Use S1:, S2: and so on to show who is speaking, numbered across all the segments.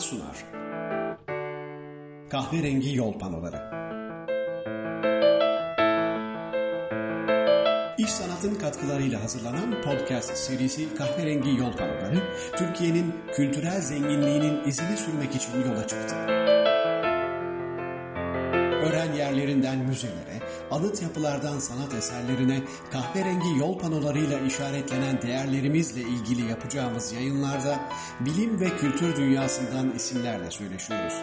S1: Sanat sunar. Kahverengi Yol Panoları İş Sanat'ın katkılarıyla hazırlanan podcast serisi Kahverengi Yol Panoları, Türkiye'nin kültürel zenginliğinin izini sürmek için yola çıktı. Öğren yerlerinden müzelere, anıt yapılardan sanat eserlerine, kahverengi yol panolarıyla işaretlenen değerlerimizle ilgili yapacağımız yayınlarda bilim ve kültür dünyasından isimlerle söyleşiyoruz.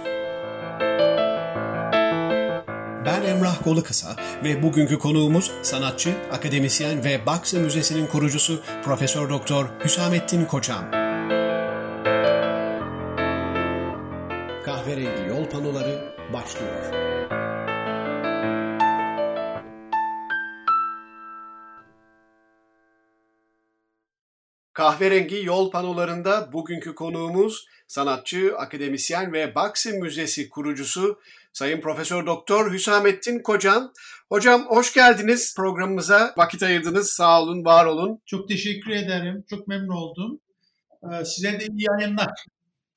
S1: Ben Emrah Kolukısa ve bugünkü konuğumuz sanatçı, akademisyen ve Baksı Müzesi'nin kurucusu Profesör Doktor Hüsamettin Koçan. Kahverengi yol panolarında bugünkü konuğumuz sanatçı, akademisyen ve Baksim Müzesi kurucusu Sayın Profesör Doktor Hüsamettin Kocan. Hocam hoş geldiniz programımıza. Vakit ayırdınız. Sağ olun, var olun.
S2: Çok teşekkür ederim. Çok memnun oldum. Ee, size de iyi yayınlar.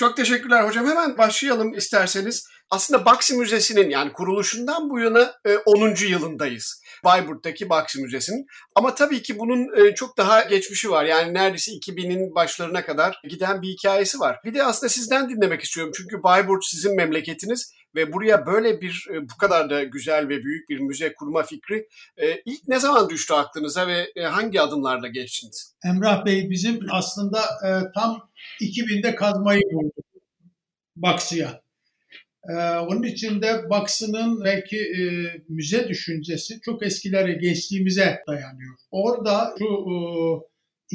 S1: Çok teşekkürler hocam. Hemen başlayalım isterseniz. Aslında Baksim Müzesi'nin yani kuruluşundan bu yana 10. E, yılındayız. Bayburt'taki Baksim Müzesi'nin. Ama tabii ki bunun e, çok daha geçmişi var. Yani neredeyse 2000'in başlarına kadar giden bir hikayesi var. Bir de aslında sizden dinlemek istiyorum. Çünkü Bayburt sizin memleketiniz ve buraya böyle bir e, bu kadar da güzel ve büyük bir müze kurma fikri ilk ne zaman düştü aklınıza ve hangi adımlarla geçtiniz?
S2: Emrah Bey bizim aslında tam 2000'de kazmayı bulduk Baksı'ya. Onun için de Baksı'nın belki e, müze düşüncesi çok eskilere, gençliğimize dayanıyor. Orada şu e,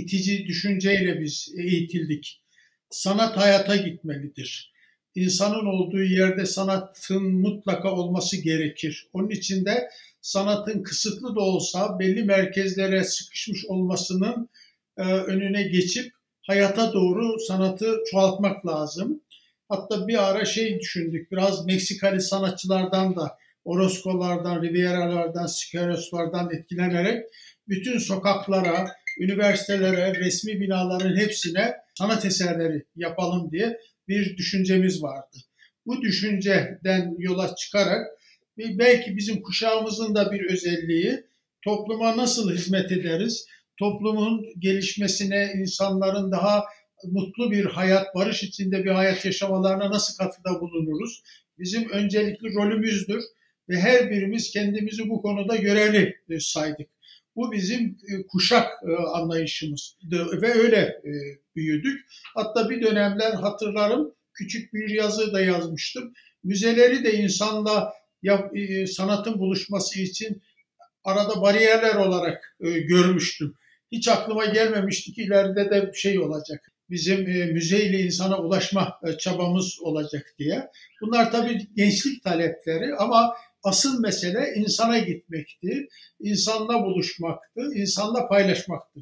S2: itici düşünceyle biz eğitildik. Sanat hayata gitmelidir. İnsanın olduğu yerde sanatın mutlaka olması gerekir. Onun için de sanatın kısıtlı da olsa belli merkezlere sıkışmış olmasının e, önüne geçip hayata doğru sanatı çoğaltmak lazım. Hatta bir ara şey düşündük, biraz Meksikalı sanatçılardan da, Orozco'lardan, Riviera'lardan, Siqueiros'lardan etkilenerek bütün sokaklara, üniversitelere, resmi binaların hepsine sanat eserleri yapalım diye bir düşüncemiz vardı. Bu düşünceden yola çıkarak belki bizim kuşağımızın da bir özelliği topluma nasıl hizmet ederiz, toplumun gelişmesine, insanların daha mutlu bir hayat, barış içinde bir hayat yaşamalarına nasıl katkıda bulunuruz? Bizim öncelikli rolümüzdür ve her birimiz kendimizi bu konuda görevli e, saydık. Bu bizim e, kuşak e, anlayışımız ve öyle büyüdük. Hatta bir dönemler hatırlarım küçük bir yazı da yazmıştım. Müzeleri de insanla sanatın buluşması için arada bariyerler olarak görmüştüm. Hiç aklıma gelmemişti ki ileride de şey olacak bizim e, müzeyle insana ulaşma e, çabamız olacak diye. Bunlar tabii gençlik talepleri ama asıl mesele insana gitmekti, insanla buluşmaktı, insanla paylaşmaktı.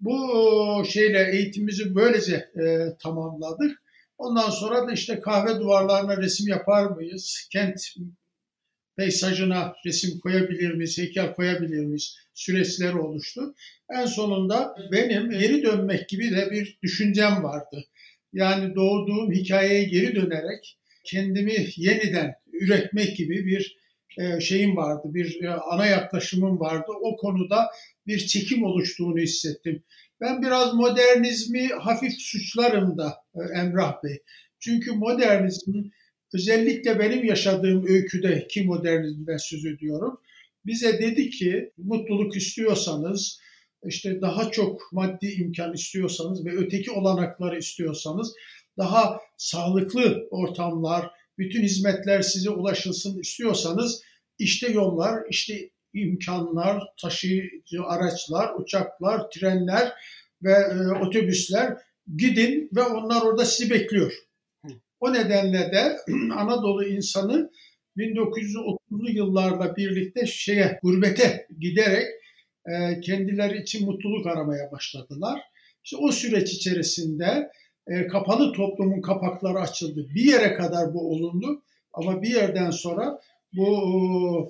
S2: Bu şeyle eğitimimizi böylece e, tamamladık. Ondan sonra da işte kahve duvarlarına resim yapar mıyız? Kent peysajına resim koyabilir miyiz, heykel koyabilir miyiz süreçleri oluştu. En sonunda benim geri dönmek gibi de bir düşüncem vardı. Yani doğduğum hikayeye geri dönerek kendimi yeniden üretmek gibi bir e, şeyim vardı, bir e, ana yaklaşımım vardı. O konuda bir çekim oluştuğunu hissettim. Ben biraz modernizmi hafif suçlarım da e, Emrah Bey. Çünkü modernizm özellikle benim yaşadığım öyküde ki modernizmden söz ediyorum. Bize dedi ki mutluluk istiyorsanız, işte daha çok maddi imkan istiyorsanız ve öteki olanakları istiyorsanız daha sağlıklı ortamlar, bütün hizmetler size ulaşılsın istiyorsanız işte yollar, işte imkanlar, taşıyıcı araçlar, uçaklar, trenler ve e, otobüsler gidin ve onlar orada sizi bekliyor. O nedenle de Anadolu insanı 1930'lu yıllarla birlikte şeye gurbete giderek e, kendileri için mutluluk aramaya başladılar. İşte o süreç içerisinde e, kapalı toplumun kapakları açıldı. Bir yere kadar bu olundu ama bir yerden sonra bu e,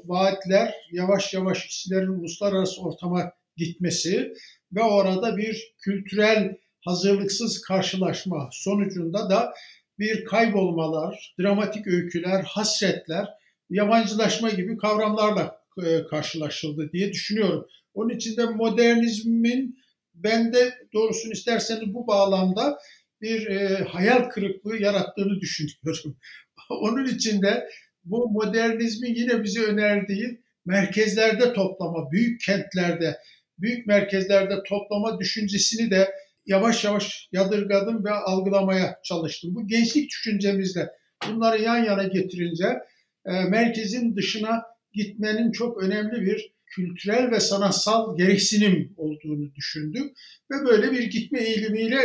S2: vaatler yavaş yavaş kişilerin uluslararası ortama gitmesi ve orada bir kültürel hazırlıksız karşılaşma sonucunda da bir kaybolmalar, dramatik öyküler, hasretler, yabancılaşma gibi kavramlarla e, karşılaşıldı diye düşünüyorum. Onun için de modernizmin bende doğrusunu isterseniz bu bağlamda bir e, hayal kırıklığı yarattığını düşünüyorum. Onun için de bu modernizmin yine bize önerdiği merkezlerde toplama, büyük kentlerde, büyük merkezlerde toplama düşüncesini de yavaş yavaş yadırgadım ve algılamaya çalıştım. Bu gençlik düşüncemizle bunları yan yana getirince e, merkezin dışına gitmenin çok önemli bir kültürel ve sanatsal gereksinim olduğunu düşündüm ve böyle bir gitme eğilimiyle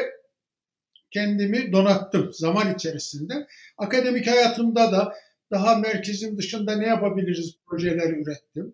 S2: kendimi donattım zaman içerisinde. Akademik hayatımda da daha merkezin dışında ne yapabiliriz projeler ürettim.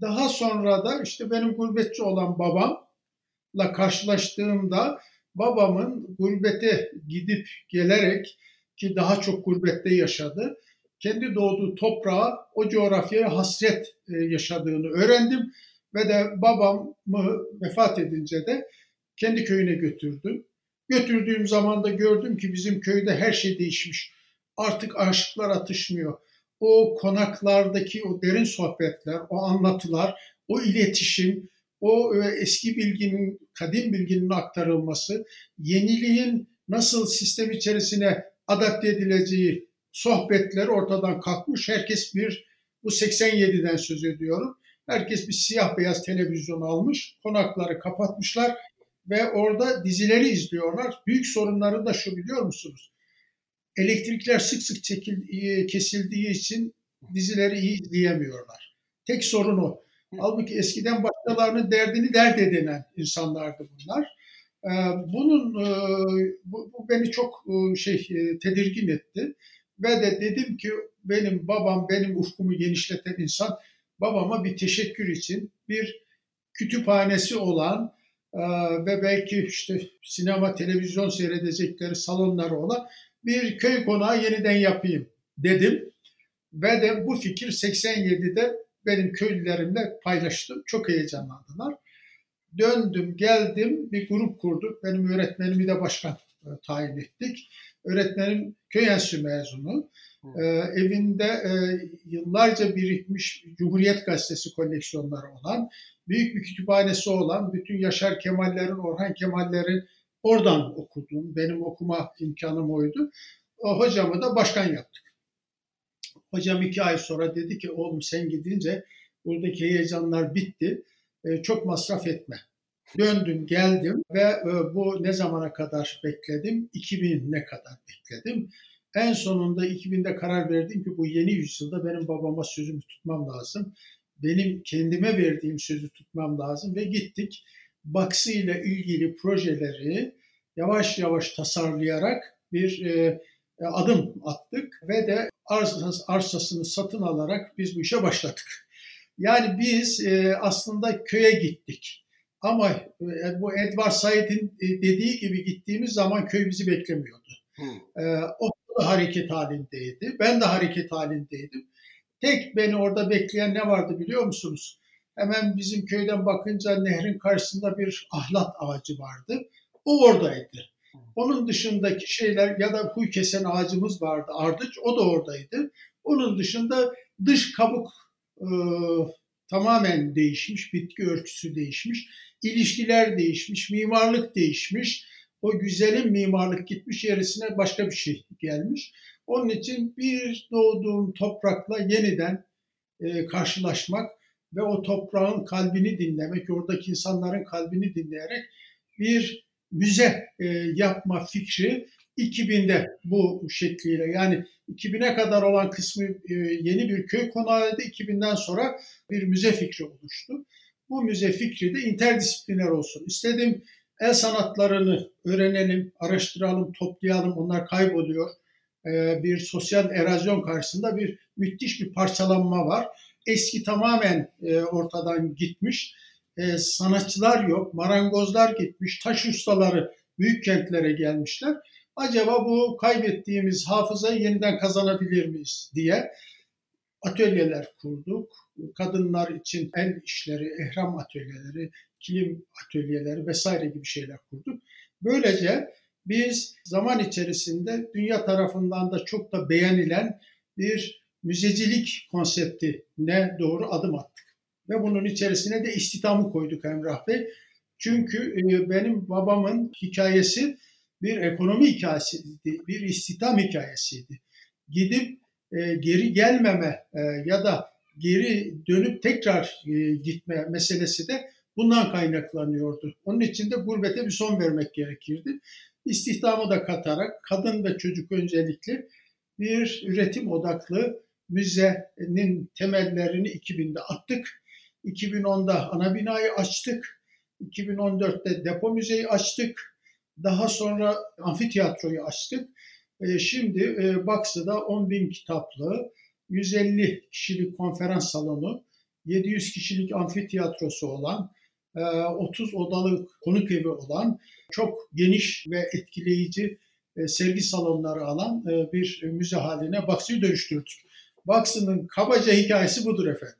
S2: Daha sonra da işte benim gurbetçi olan babamla karşılaştığımda babamın gurbete gidip gelerek ki daha çok gurbette yaşadı. Kendi doğduğu toprağa, o coğrafyaya hasret e, yaşadığını öğrendim ve de babamı vefat edince de kendi köyüne götürdüm. Götürdüğüm zaman da gördüm ki bizim köyde her şey değişmiş. Artık aşıklar atışmıyor. O konaklardaki o derin sohbetler, o anlatılar, o iletişim, o e, eski bilginin, kadim bilginin aktarılması, yeniliğin nasıl sistem içerisine adapte edileceği sohbetler ortadan kalkmış. Herkes bir, bu 87'den söz ediyorum. Herkes bir siyah beyaz televizyon almış, konakları kapatmışlar ve orada dizileri izliyorlar. Büyük sorunları da şu biliyor musunuz? Elektrikler sık sık çekil, e, kesildiği için dizileri iyi izleyemiyorlar. Tek sorun o. Halbuki eskiden başkalarının derdini dert edinen insanlardı bunlar. E, bunun e, bu, beni çok şey tedirgin etti ve de dedim ki benim babam benim ufkumu genişleten insan babama bir teşekkür için bir kütüphanesi olan ve belki işte sinema, televizyon seyredecekleri salonları olan bir köy konağı yeniden yapayım dedim. Ve de bu fikir 87'de benim köylülerimle paylaştım. Çok heyecanlandılar. Döndüm, geldim, bir grup kurduk. Benim öğretmenimi de başkan e, tayin ettik. Öğretmenim köy enstitü mezunu. E, evinde e, yıllarca birikmiş Cumhuriyet Gazetesi koleksiyonları olan büyük bir kütüphanesi olan bütün Yaşar Kemallerin, Orhan Kemallerin oradan okudum. Benim okuma imkanım oydu. O hocamı da başkan yaptık. Hocam iki ay sonra dedi ki oğlum sen gidince buradaki heyecanlar bitti. E, çok masraf etme. Döndüm geldim ve e, bu ne zamana kadar bekledim? 2000 ne kadar bekledim? En sonunda 2000'de karar verdim ki bu yeni yüzyılda benim babama sözümü tutmam lazım benim kendime verdiğim sözü tutmam lazım ve gittik. Baksı ile ilgili projeleri yavaş yavaş tasarlayarak bir e, adım attık ve de arsas, arsasını satın alarak biz bu işe başladık. Yani biz e, aslında köye gittik. Ama e, bu Edward Said'in e, dediği gibi gittiğimiz zaman köy bizi beklemiyordu. Hmm. E, o da hareket halindeydi. Ben de hareket halindeydim. Tek beni orada bekleyen ne vardı biliyor musunuz? Hemen bizim köyden bakınca nehrin karşısında bir ahlat ağacı vardı. O oradaydı. Onun dışındaki şeyler ya da huy kesen ağacımız vardı ardıç o da oradaydı. Onun dışında dış kabuk e, tamamen değişmiş, bitki örtüsü değişmiş, ilişkiler değişmiş, mimarlık değişmiş. O güzelim mimarlık gitmiş yerisine başka bir şey gelmiş. Onun için bir doğduğum toprakla yeniden e, karşılaşmak ve o toprağın kalbini dinlemek, oradaki insanların kalbini dinleyerek bir müze e, yapma fikri 2000'de bu şekliyle yani 2000'e kadar olan kısmı e, yeni bir köy konağıydı. 2000'den sonra bir müze fikri oluştu. Bu müze fikri de interdisipliner olsun. İstedim el sanatlarını öğrenelim, araştıralım, toplayalım. Onlar kayboluyor. E, bir sosyal erozyon karşısında bir müthiş bir parçalanma var. Eski tamamen e, ortadan gitmiş. E, sanatçılar yok, marangozlar gitmiş, taş ustaları büyük kentlere gelmişler. Acaba bu kaybettiğimiz hafızayı yeniden kazanabilir miyiz diye atölyeler kurduk. Kadınlar için el işleri, ehram atölyeleri, kilim atölyeleri vesaire gibi şeyler kurduk. Böylece biz zaman içerisinde dünya tarafından da çok da beğenilen bir müzecilik konseptine doğru adım attık. Ve bunun içerisine de istihdamı koyduk Emrah Bey. Çünkü e, benim babamın hikayesi bir ekonomi hikayesiydi, bir istihdam hikayesiydi. Gidip e, geri gelmeme e, ya da geri dönüp tekrar gitme meselesi de bundan kaynaklanıyordu. Onun için de gurbete bir son vermek gerekirdi. İstihdamı da katarak kadın ve çocuk öncelikli bir üretim odaklı müzenin temellerini 2000'de attık. 2010'da ana binayı açtık. 2014'te depo müzeyi açtık. Daha sonra amfiteyatroyu açtık. E, şimdi e, Baksı'da 10 bin kitaplı, 150 kişilik konferans salonu, 700 kişilik amfiteyatrosu olan, 30 e, odalı konuk evi olan, çok geniş ve etkileyici sergi salonları alan bir müze haline Baksı'yı dönüştürdük. Baksı'nın kabaca hikayesi budur efendim.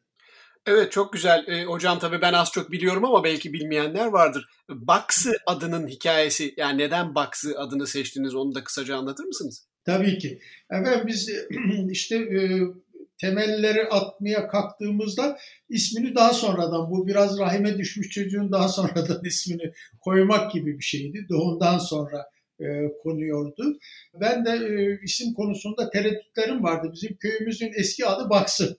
S1: Evet çok güzel. E, hocam tabii ben az çok biliyorum ama belki bilmeyenler vardır. Baksı adının hikayesi yani neden Baksı adını seçtiniz onu da kısaca anlatır mısınız?
S2: Tabii ki. Efendim biz işte e, temelleri atmaya kalktığımızda ismini daha sonradan bu biraz rahime düşmüş çocuğun daha sonradan ismini koymak gibi bir şeydi. Doğumdan sonra e, konuyordu. Ben de e, isim konusunda tereddütlerim vardı. Bizim köyümüzün eski adı Baksı.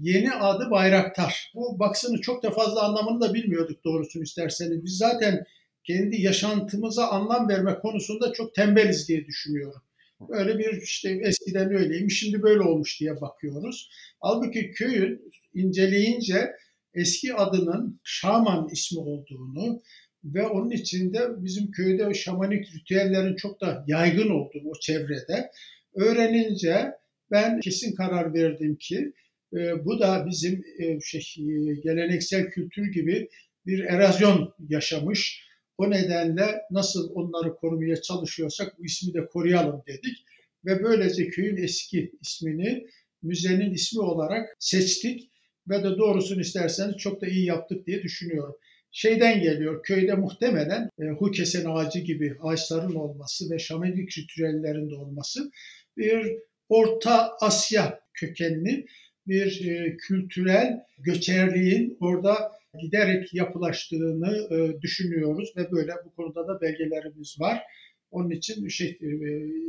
S2: Yeni adı Bayraktar. Bu baksını çok da fazla anlamını da bilmiyorduk doğrusunu isterseniz. Biz zaten kendi yaşantımıza anlam verme konusunda çok tembeliz diye düşünüyorum. Böyle bir işte eskiden öyleymiş şimdi böyle olmuş diye bakıyoruz. Halbuki köyün inceleyince eski adının Şaman ismi olduğunu ve onun içinde bizim köyde şamanik ritüellerin çok da yaygın olduğu o çevrede öğrenince ben kesin karar verdim ki e, bu da bizim e, şey, e, geleneksel kültür gibi bir erozyon yaşamış. O nedenle nasıl onları korumaya çalışıyorsak bu ismi de koruyalım dedik. Ve böylece köyün eski ismini müzenin ismi olarak seçtik. Ve de doğrusunu isterseniz çok da iyi yaptık diye düşünüyorum. Şeyden geliyor, köyde muhtemelen e, hukesen ağacı gibi ağaçların olması ve şamanik ritüellerinde olması bir Orta Asya kökenli bir e, kültürel göçerliğin orada giderek yapılaştığını e, düşünüyoruz ve böyle bu konuda da belgelerimiz var. Onun için şey, e,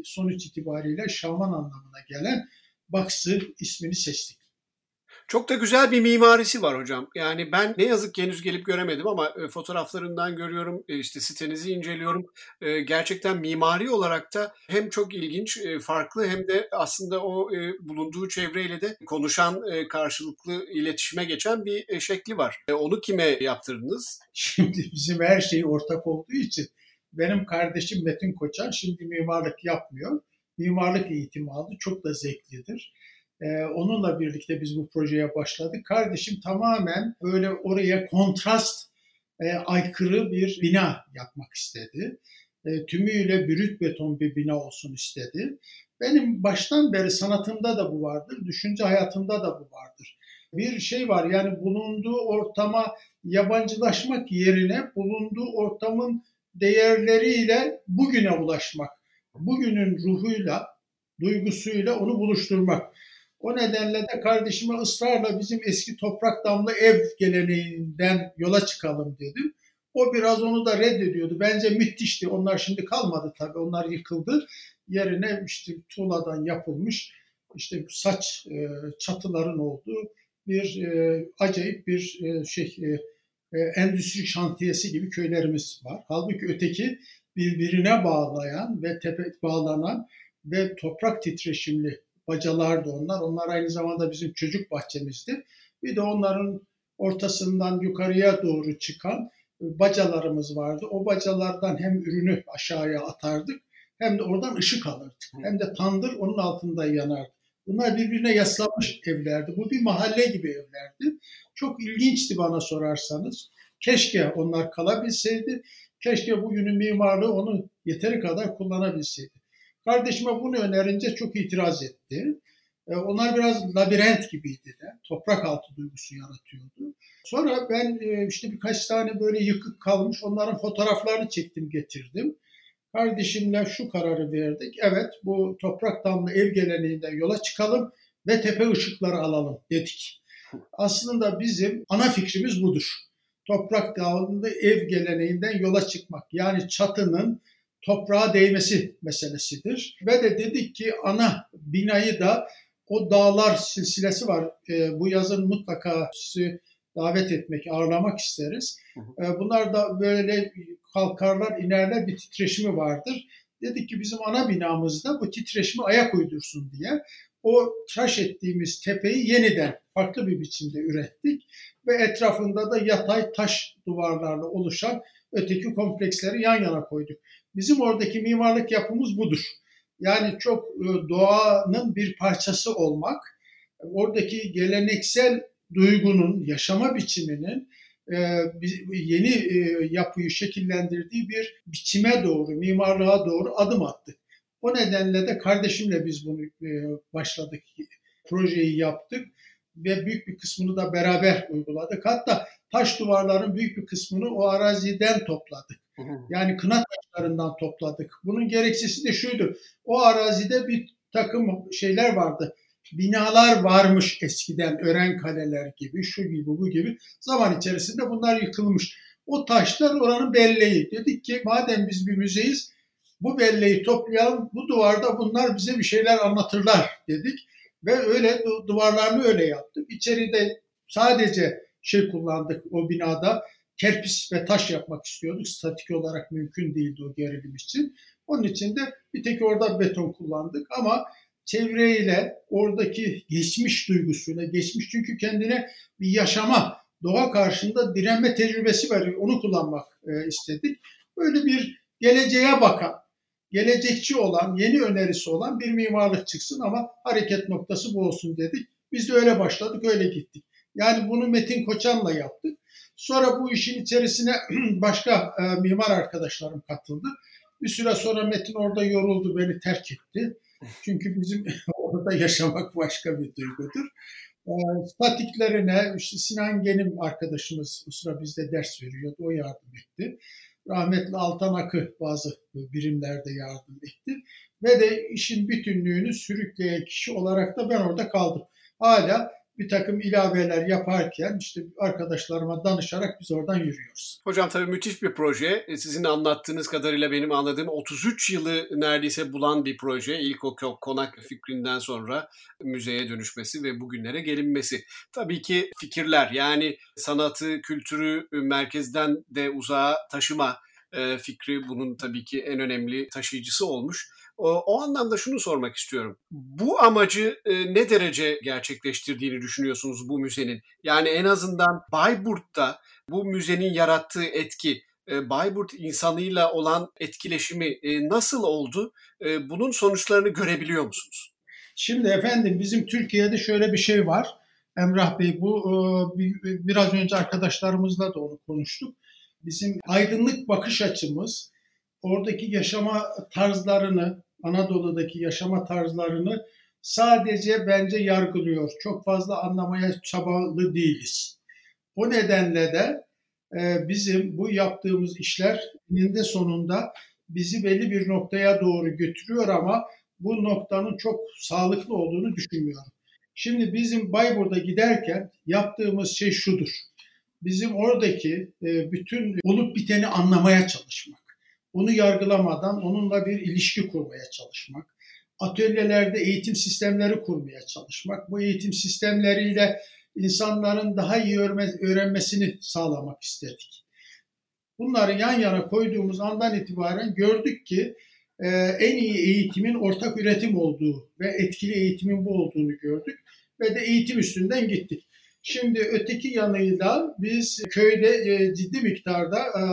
S2: sonuç itibariyle şaman anlamına gelen Baksı ismini seçtik.
S1: Çok da güzel bir mimarisi var hocam. Yani ben ne yazık ki henüz gelip göremedim ama e, fotoğraflarından görüyorum, e, işte sitenizi inceliyorum. E, gerçekten mimari olarak da hem çok ilginç, farklı hem de aslında o bulunduğu çevreyle de konuşan, karşılıklı iletişime geçen bir şekli var. Onu kime yaptırdınız?
S2: Şimdi bizim her şey ortak olduğu için benim kardeşim Metin Koçan şimdi mimarlık yapmıyor. Mimarlık eğitimi aldı. Çok da zevklidir. Ee, onunla birlikte biz bu projeye başladık. Kardeşim tamamen böyle oraya kontrast e, aykırı bir bina yapmak istedi. E, tümüyle brüt beton bir bina olsun istedi. Benim baştan beri sanatımda da bu vardır, düşünce hayatımda da bu vardır. Bir şey var yani bulunduğu ortama yabancılaşmak yerine bulunduğu ortamın değerleriyle bugüne ulaşmak. Bugünün ruhuyla, duygusuyla onu buluşturmak. O nedenle de kardeşime ısrarla bizim eski toprak damlı ev geleneğinden yola çıkalım dedim. O biraz onu da reddediyordu. Bence müthişti. Onlar şimdi kalmadı tabii. Onlar yıkıldı. Yerine işte tuğladan yapılmış işte saç e, çatıların olduğu bir e, acayip bir e, şey endüstri şantiyesi gibi köylerimiz var. Halbuki öteki birbirine bağlayan ve tepe bağlanan ve toprak titreşimli bacalardı onlar. Onlar aynı zamanda bizim çocuk bahçemizdi. Bir de onların ortasından yukarıya doğru çıkan bacalarımız vardı. O bacalardan hem ürünü aşağıya atardık hem de oradan ışık alırdık. Hem de tandır onun altında yanardı. Bunlar birbirine yaslanmış evlerdi. Bu bir mahalle gibi evlerdi. Çok ilginçti bana sorarsanız. Keşke onlar kalabilseydi. Keşke bugünün mimarlığı onu yeteri kadar kullanabilseydi. Kardeşime bunu önerince çok itiraz etti. E, onlar biraz labirent gibiydi de. Toprak altı duygusu yaratıyordu. Sonra ben e, işte birkaç tane böyle yıkık kalmış onların fotoğraflarını çektim getirdim. Kardeşimle şu kararı verdik. Evet bu toprak damlı ev geleneğinden yola çıkalım ve tepe ışıkları alalım dedik. Aslında bizim ana fikrimiz budur. Toprak damlı ev geleneğinden yola çıkmak. Yani çatının toprağa değmesi meselesidir. Ve de dedik ki ana binayı da o dağlar silsilesi var. E, bu yazın mutlaka sizi davet etmek, ağırlamak isteriz. E, bunlar da böyle kalkarlar, inerler bir titreşimi vardır. Dedik ki bizim ana binamızda bu titreşimi ayak uydursun diye o tıraş ettiğimiz tepeyi yeniden farklı bir biçimde ürettik ve etrafında da yatay taş duvarlarla oluşan öteki kompleksleri yan yana koyduk. Bizim oradaki mimarlık yapımız budur. Yani çok e, doğanın bir parçası olmak, oradaki geleneksel duygunun, yaşama biçiminin e, yeni e, yapıyı şekillendirdiği bir biçime doğru, mimarlığa doğru adım attık. O nedenle de kardeşimle biz bunu başladık, projeyi yaptık ve büyük bir kısmını da beraber uyguladık. Hatta taş duvarların büyük bir kısmını o araziden topladık. Yani kına taşlarından topladık. Bunun gerekçesi de şuydu. O arazide bir takım şeyler vardı. Binalar varmış eskiden ören kaleler gibi, şu gibi, bu gibi. Zaman içerisinde bunlar yıkılmış. O taşlar oranın belleği. Dedik ki madem biz bir müzeyiz, bu belleği toplayalım, bu duvarda bunlar bize bir şeyler anlatırlar dedik. Ve öyle duvarlarını öyle yaptık. İçeride sadece şey kullandık o binada kerpiç ve taş yapmak istiyorduk. Statik olarak mümkün değildi o gerilim için. Onun için de bir tek orada beton kullandık ama çevreyle oradaki geçmiş duygusuyla geçmiş çünkü kendine bir yaşama doğa karşında direnme tecrübesi var. Onu kullanmak e, istedik. Böyle bir geleceğe bakan, gelecekçi olan, yeni önerisi olan bir mimarlık çıksın ama hareket noktası bu olsun dedik. Biz de öyle başladık, öyle gittik. Yani bunu Metin Koçan'la yaptık. Sonra bu işin içerisine başka e, mimar arkadaşlarım katıldı. Bir süre sonra Metin orada yoruldu, beni terk etti. Çünkü bizim orada yaşamak başka bir duygudur. E, statiklerine işte Sinan Genim arkadaşımız bu sıra bizde ders veriyordu, o yardım etti. Rahmetli Altan Akı bazı birimlerde yardım etti. Ve de işin bütünlüğünü sürükleyen kişi olarak da ben orada kaldım. Hala bir takım ilaveler yaparken işte arkadaşlarıma danışarak biz oradan yürüyoruz.
S1: Hocam tabii müthiş bir proje. E, sizin anlattığınız kadarıyla benim anladığım 33 yılı neredeyse bulan bir proje. İlk o konak fikrinden sonra müzeye dönüşmesi ve bugünlere gelinmesi. Tabii ki fikirler yani sanatı, kültürü merkezden de uzağa taşıma e, fikri bunun tabii ki en önemli taşıyıcısı olmuş. O, anlamda şunu sormak istiyorum. Bu amacı e, ne derece gerçekleştirdiğini düşünüyorsunuz bu müzenin? Yani en azından Bayburt'ta bu müzenin yarattığı etki, e, Bayburt insanıyla olan etkileşimi nasıl oldu? Bunun sonuçlarını görebiliyor musunuz?
S2: Şimdi efendim bizim Türkiye'de şöyle bir şey var. Emrah Bey bu biraz önce arkadaşlarımızla da onu konuştuk. Bizim aydınlık bakış açımız oradaki yaşama tarzlarını Anadolu'daki yaşama tarzlarını sadece bence yargılıyor. Çok fazla anlamaya çabalı değiliz. O nedenle de e, bizim bu yaptığımız işler eninde sonunda bizi belli bir noktaya doğru götürüyor ama bu noktanın çok sağlıklı olduğunu düşünmüyorum. Şimdi bizim Bayburt'a giderken yaptığımız şey şudur. Bizim oradaki e, bütün olup biteni anlamaya çalışmak onu yargılamadan onunla bir ilişki kurmaya çalışmak, atölyelerde eğitim sistemleri kurmaya çalışmak, bu eğitim sistemleriyle insanların daha iyi öğrenmesini sağlamak istedik. Bunları yan yana koyduğumuz andan itibaren gördük ki e, en iyi eğitimin ortak üretim olduğu ve etkili eğitimin bu olduğunu gördük ve de eğitim üstünden gittik. Şimdi öteki yanıyla biz köyde e, ciddi miktarda e,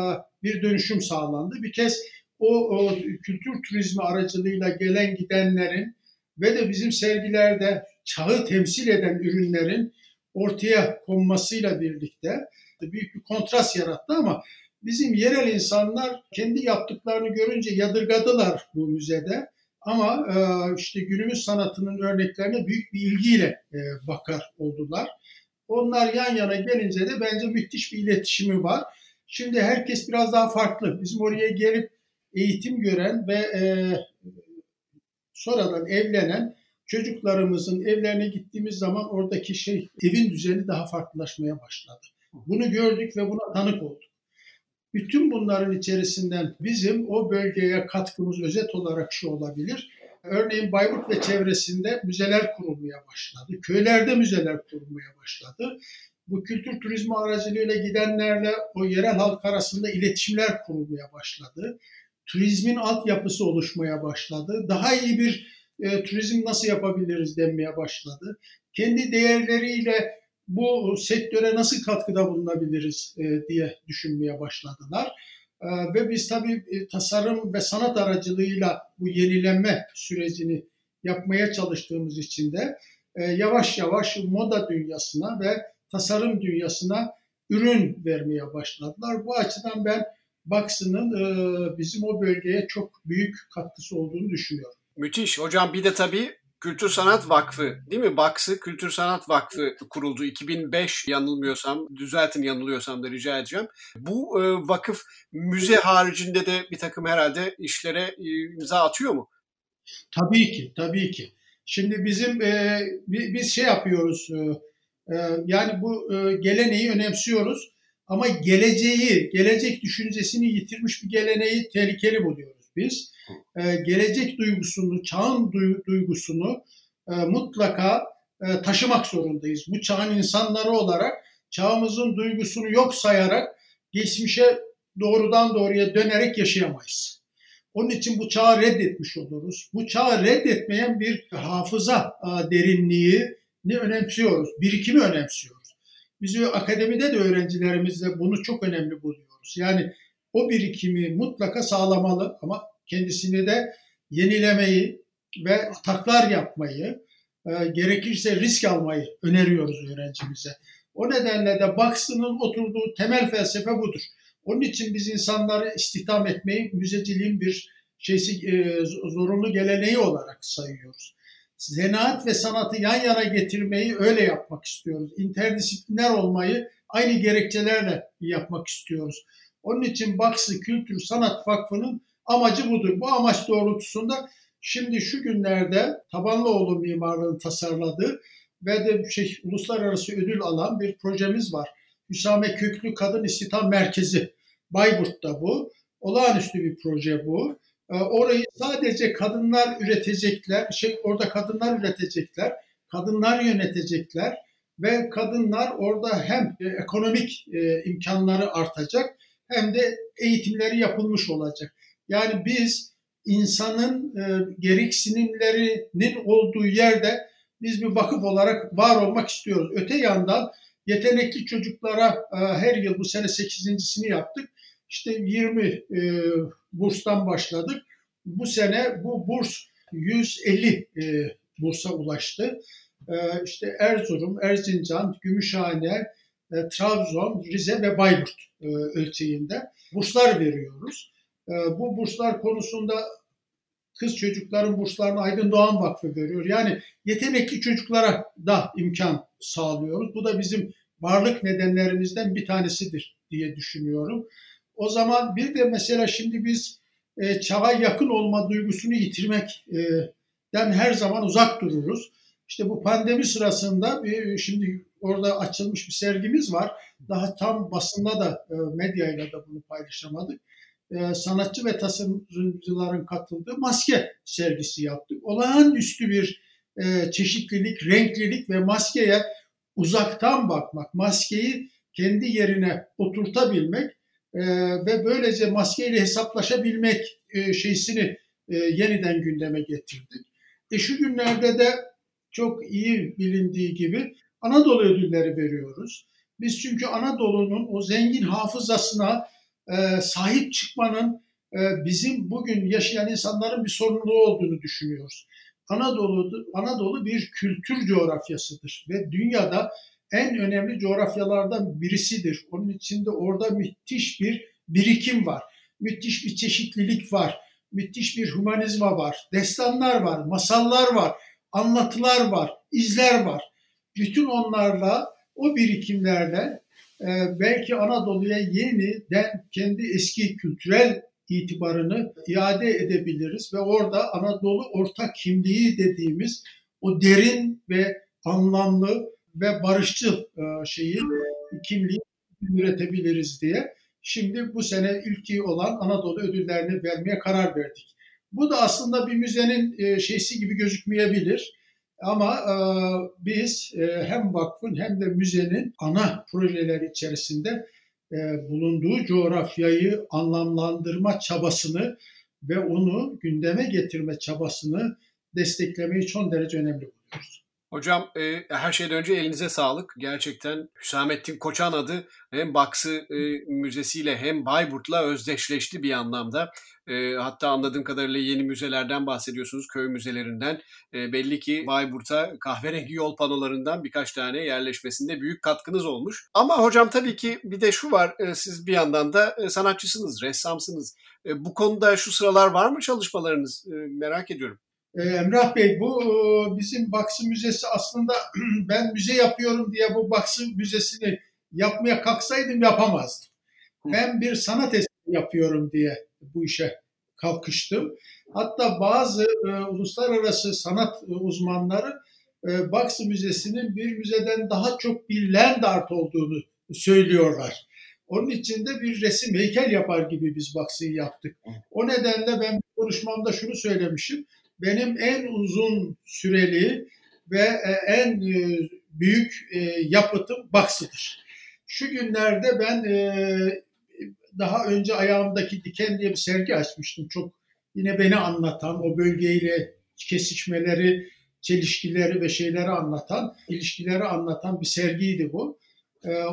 S2: bir dönüşüm sağlandı. Bir kez o, o kültür turizmi aracılığıyla gelen gidenlerin ve de bizim sergilerde çağı temsil eden ürünlerin ortaya konmasıyla birlikte büyük bir kontrast yarattı ama bizim yerel insanlar kendi yaptıklarını görünce yadırgadılar bu müzede. Ama e, işte günümüz sanatının örneklerine büyük bir ilgiyle bakar oldular. Onlar yan yana gelince de bence müthiş bir iletişimi var. Şimdi herkes biraz daha farklı. Bizim oraya gelip eğitim gören ve e, sonradan evlenen çocuklarımızın evlerine gittiğimiz zaman oradaki şey evin düzeni daha farklılaşmaya başladı. Bunu gördük ve buna tanık olduk. Bütün bunların içerisinden bizim o bölgeye katkımız özet olarak şu olabilir. Örneğin Bayburt ve çevresinde müzeler kurulmaya başladı. Köylerde müzeler kurulmaya başladı. Bu kültür turizmi aracılığıyla gidenlerle o yerel halk arasında iletişimler kurulmaya başladı. Turizmin altyapısı oluşmaya başladı. Daha iyi bir e, turizm nasıl yapabiliriz denmeye başladı. Kendi değerleriyle bu sektöre nasıl katkıda bulunabiliriz e, diye düşünmeye başladılar. E, ve biz tabii e, tasarım ve sanat aracılığıyla bu yenilenme sürecini yapmaya çalıştığımız için de e, yavaş yavaş moda dünyasına ve tasarım dünyasına ürün vermeye başladılar. Bu açıdan ben Baksı'nın e, bizim o bölgeye çok büyük katkısı olduğunu düşünüyorum.
S1: Müthiş. Hocam bir de tabii Kültür Sanat Vakfı değil mi? Baksı Kültür Sanat Vakfı kuruldu 2005 yanılmıyorsam, düzeltin yanılıyorsam da rica edeceğim. Bu e, vakıf müze haricinde de bir takım herhalde işlere e, imza atıyor mu?
S2: Tabii ki, tabii ki. Şimdi bizim e, biz şey yapıyoruz, e, e, yani bu e, geleneği önemsiyoruz ama geleceği, gelecek düşüncesini yitirmiş bir geleneği tehlikeli buluyoruz biz e, gelecek duygusunu, çağın duygusunu e, mutlaka e, taşımak zorundayız. Bu çağın insanları olarak çağımızın duygusunu yok sayarak geçmişe doğrudan doğruya dönerek yaşayamayız. Onun için bu çağı reddetmiş oluruz. Bu çağı reddetmeyen bir hafıza derinliği ne önemsiyoruz, birikimi önemsiyoruz. Biz akademide de öğrencilerimizle bunu çok önemli buluyoruz. Yani o birikimi mutlaka sağlamalı ama kendisini de yenilemeyi ve ataklar yapmayı, e, gerekirse risk almayı öneriyoruz öğrencimize. O nedenle de Baksı'nın oturduğu temel felsefe budur. Onun için biz insanları istihdam etmeyi müzeciliğin bir şeysi e, zorunlu geleneği olarak sayıyoruz. Zanaat ve sanatı yan yana getirmeyi öyle yapmak istiyoruz. İnterdisipliner olmayı aynı gerekçelerle yapmak istiyoruz. Onun için Baksı Kültür Sanat Vakfı'nın Amacı budur. Bu amaç doğrultusunda şimdi şu günlerde Tabanlıoğlu mimarlığın tasarladığı ve de şey, uluslararası ödül alan bir projemiz var. Hüsame Köklü Kadın İstihdam Merkezi. Bayburt'ta bu. Olağanüstü bir proje bu. Ee, orayı sadece kadınlar üretecekler, şey orada kadınlar üretecekler, kadınlar yönetecekler ve kadınlar orada hem e, ekonomik e, imkanları artacak hem de eğitimleri yapılmış olacak. Yani biz insanın e, gereksinimlerinin olduğu yerde biz bir vakıf olarak var olmak istiyoruz. Öte yandan yetenekli çocuklara e, her yıl bu sene 8.sini yaptık. İşte 20 e, burstan başladık. Bu sene bu burs 150 e, bursa ulaştı. E, işte Erzurum, Erzincan, Gümüşhane, e, Trabzon, Rize ve Bayburt e, ölçeğinde burslar veriyoruz. Ee, bu burslar konusunda kız çocukların burslarını Aydın Doğan Vakfı veriyor. Yani yetenekli çocuklara da imkan sağlıyoruz. Bu da bizim varlık nedenlerimizden bir tanesidir diye düşünüyorum. O zaman bir de mesela şimdi biz e, çağa yakın olma duygusunu yitirmekten her zaman uzak dururuz. İşte bu pandemi sırasında bir, şimdi orada açılmış bir sergimiz var. Daha tam basında da e, medyayla da bunu paylaşamadık. E, sanatçı ve tasarımcıların katıldığı maske sergisi yaptık. Olağanüstü bir e, çeşitlilik, renklilik ve maskeye uzaktan bakmak, maskeyi kendi yerine oturtabilmek e, ve böylece maskeyle hesaplaşabilmek e, şeysini e, yeniden gündeme getirdik. E şu günlerde de çok iyi bilindiği gibi Anadolu ödülleri veriyoruz. Biz çünkü Anadolu'nun o zengin hafızasına e, sahip çıkmanın e, bizim bugün yaşayan insanların bir sorumluluğu olduğunu düşünüyoruz. Anadolu, Anadolu bir kültür coğrafyasıdır ve dünyada en önemli coğrafyalardan birisidir. Onun içinde orada müthiş bir birikim var, müthiş bir çeşitlilik var, müthiş bir humanizma var, destanlar var, masallar var, anlatılar var, izler var. Bütün onlarla, o birikimlerle e, belki Anadolu'ya yeniden kendi eski kültürel itibarını iade edebiliriz ve orada Anadolu ortak kimliği dediğimiz o derin ve anlamlı ve barışçıl e, şeyi kimliği üretebiliriz diye şimdi bu sene ilki olan Anadolu ödüllerini vermeye karar verdik. Bu da aslında bir müzenin e, şeysi gibi gözükmeyebilir. Ama e, biz e, hem vakfın hem de müzenin ana projeleri içerisinde e, bulunduğu coğrafyayı anlamlandırma çabasını ve onu gündeme getirme çabasını desteklemeyi son derece önemli buluyoruz.
S1: Hocam e, her şeyden önce elinize sağlık. Gerçekten Hüsamettin Koçan adı hem Baksı e, Müzesi'yle hem Bayburt'la özdeşleşti bir anlamda. E, hatta anladığım kadarıyla yeni müzelerden bahsediyorsunuz, köy müzelerinden. E, belli ki Bayburt'a kahverengi yol panolarından birkaç tane yerleşmesinde büyük katkınız olmuş. Ama hocam tabii ki bir de şu var, e, siz bir yandan da e, sanatçısınız, ressamsınız. E, bu konuda şu sıralar var mı çalışmalarınız? E, merak ediyorum.
S2: Emrah Bey bu bizim Baksı Müzesi aslında ben müze yapıyorum diye bu Baksı Müzesi'ni yapmaya kalksaydım yapamazdım. Ben bir sanat eseri yapıyorum diye bu işe kalkıştım. Hatta bazı e, uluslararası sanat uzmanları e, Baksı Müzesi'nin bir müzeden daha çok bir land art olduğunu söylüyorlar. Onun için de bir resim heykel yapar gibi biz Baksy'yi yaptık. O nedenle ben konuşmamda şunu söylemişim benim en uzun süreli ve e, en e, büyük e, yapıtım Baksı'dır. Şu günlerde ben daha önce ayağımdaki diken diye bir sergi açmıştım. Çok yine beni anlatan, o bölgeyle kesişmeleri, çelişkileri ve şeyleri anlatan, ilişkileri anlatan bir sergiydi bu.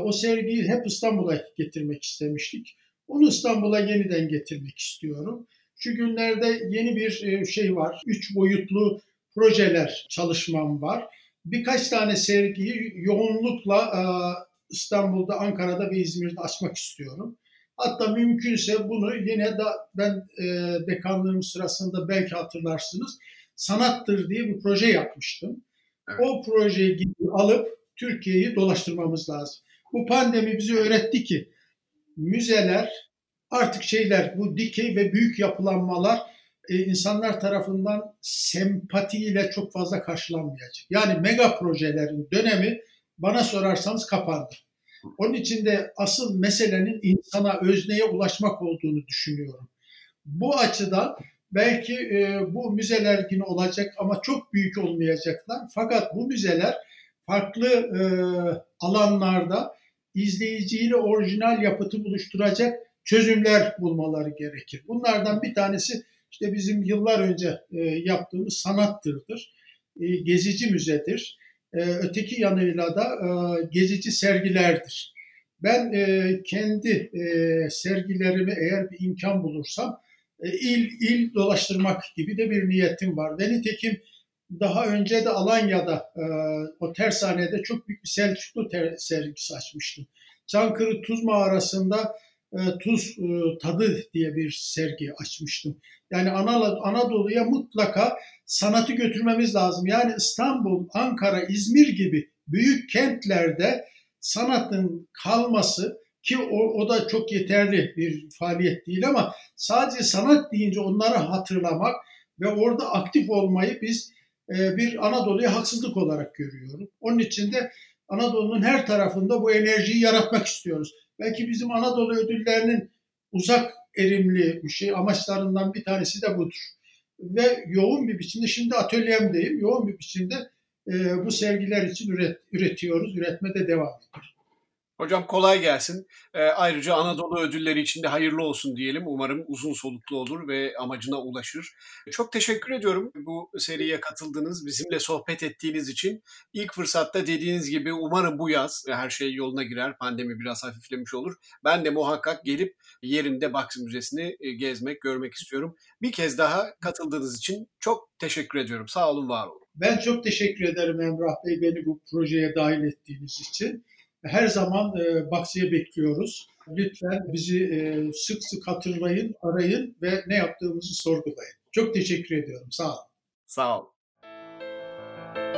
S2: O sergiyi hep İstanbul'a getirmek istemiştik. Onu İstanbul'a yeniden getirmek istiyorum. Şu günlerde yeni bir e, şey var. Üç boyutlu projeler çalışmam var. Birkaç tane sergiyi yoğunlukla e, İstanbul'da, Ankara'da ve İzmir'de açmak istiyorum. Hatta mümkünse bunu yine de ben e, dekanlığım sırasında belki hatırlarsınız sanattır diye bir proje yapmıştım. Evet. O projeyi alıp Türkiye'yi dolaştırmamız lazım. Bu pandemi bize öğretti ki müzeler artık şeyler bu dikey ve büyük yapılanmalar e, insanlar tarafından sempatiyle çok fazla karşılanmayacak. Yani mega projelerin dönemi bana sorarsanız kapandı. Onun için de asıl meselenin insana, özneye ulaşmak olduğunu düşünüyorum. Bu açıdan belki e, bu müzeler yine olacak ama çok büyük olmayacaklar. Fakat bu müzeler farklı e, alanlarda izleyiciyle orijinal yapıtı buluşturacak çözümler bulmaları gerekir. Bunlardan bir tanesi işte bizim yıllar önce e, yaptığımız sanattırdır. E, gezici müzedir. E, öteki yanıyla da e, gezici sergilerdir. Ben e, kendi e, sergilerimi eğer bir imkan bulursam il il dolaştırmak gibi de bir niyetim var. Ve nitekim daha önce de Alanya'da o tersanede çok büyük bir Selçuklu ter- sergisi açmıştım. Çankırı Tuz Mağarası'nda tuz e, tadı diye bir sergi açmıştım. Yani Anadolu'ya mutlaka sanatı götürmemiz lazım. Yani İstanbul, Ankara, İzmir gibi büyük kentlerde sanatın kalması ki o, o da çok yeterli bir faaliyet değil ama sadece sanat deyince onları hatırlamak ve orada aktif olmayı biz e, bir Anadolu'ya haksızlık olarak görüyoruz. Onun için de Anadolu'nun her tarafında bu enerjiyi yaratmak istiyoruz. Belki bizim Anadolu ödüllerinin uzak erimli bir şey amaçlarından bir tanesi de budur. Ve yoğun bir biçimde şimdi atölyemdeyim. Yoğun bir biçimde e, bu sergiler için üret, üretiyoruz. Üretmede devam ediyoruz.
S1: Hocam kolay gelsin. E, ayrıca Anadolu ödülleri için de hayırlı olsun diyelim. Umarım uzun soluklu olur ve amacına ulaşır. Çok teşekkür ediyorum bu seriye katıldığınız, bizimle sohbet ettiğiniz için. İlk fırsatta dediğiniz gibi umarım bu yaz her şey yoluna girer, pandemi biraz hafiflemiş olur. Ben de muhakkak gelip yerinde Baksı Müzesi'ni e, gezmek, görmek istiyorum. Bir kez daha katıldığınız için çok teşekkür ediyorum. Sağ olun, var olun.
S2: Ben çok teşekkür ederim Emrah Bey beni bu projeye dahil ettiğiniz için her zaman e, Baksi'ye bekliyoruz. Lütfen bizi e, sık sık hatırlayın, arayın ve ne yaptığımızı sorgulayın. Çok teşekkür ediyorum. Sağ olun.
S1: Sağ olun.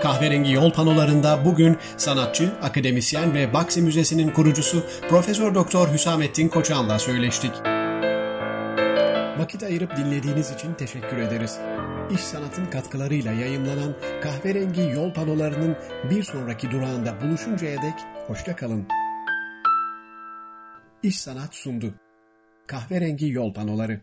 S3: Kahverengi yol panolarında bugün sanatçı, akademisyen ve Baksi Müzesi'nin kurucusu Profesör Doktor Hüsamettin Koçan'la söyleştik.
S1: Vakit ayırıp dinlediğiniz için teşekkür ederiz. İş Sanat'ın katkılarıyla yayımlanan kahverengi yol panolarının bir sonraki durağında buluşuncaya dek hoşça kalın. İş Sanat sundu. Kahverengi yol panoları.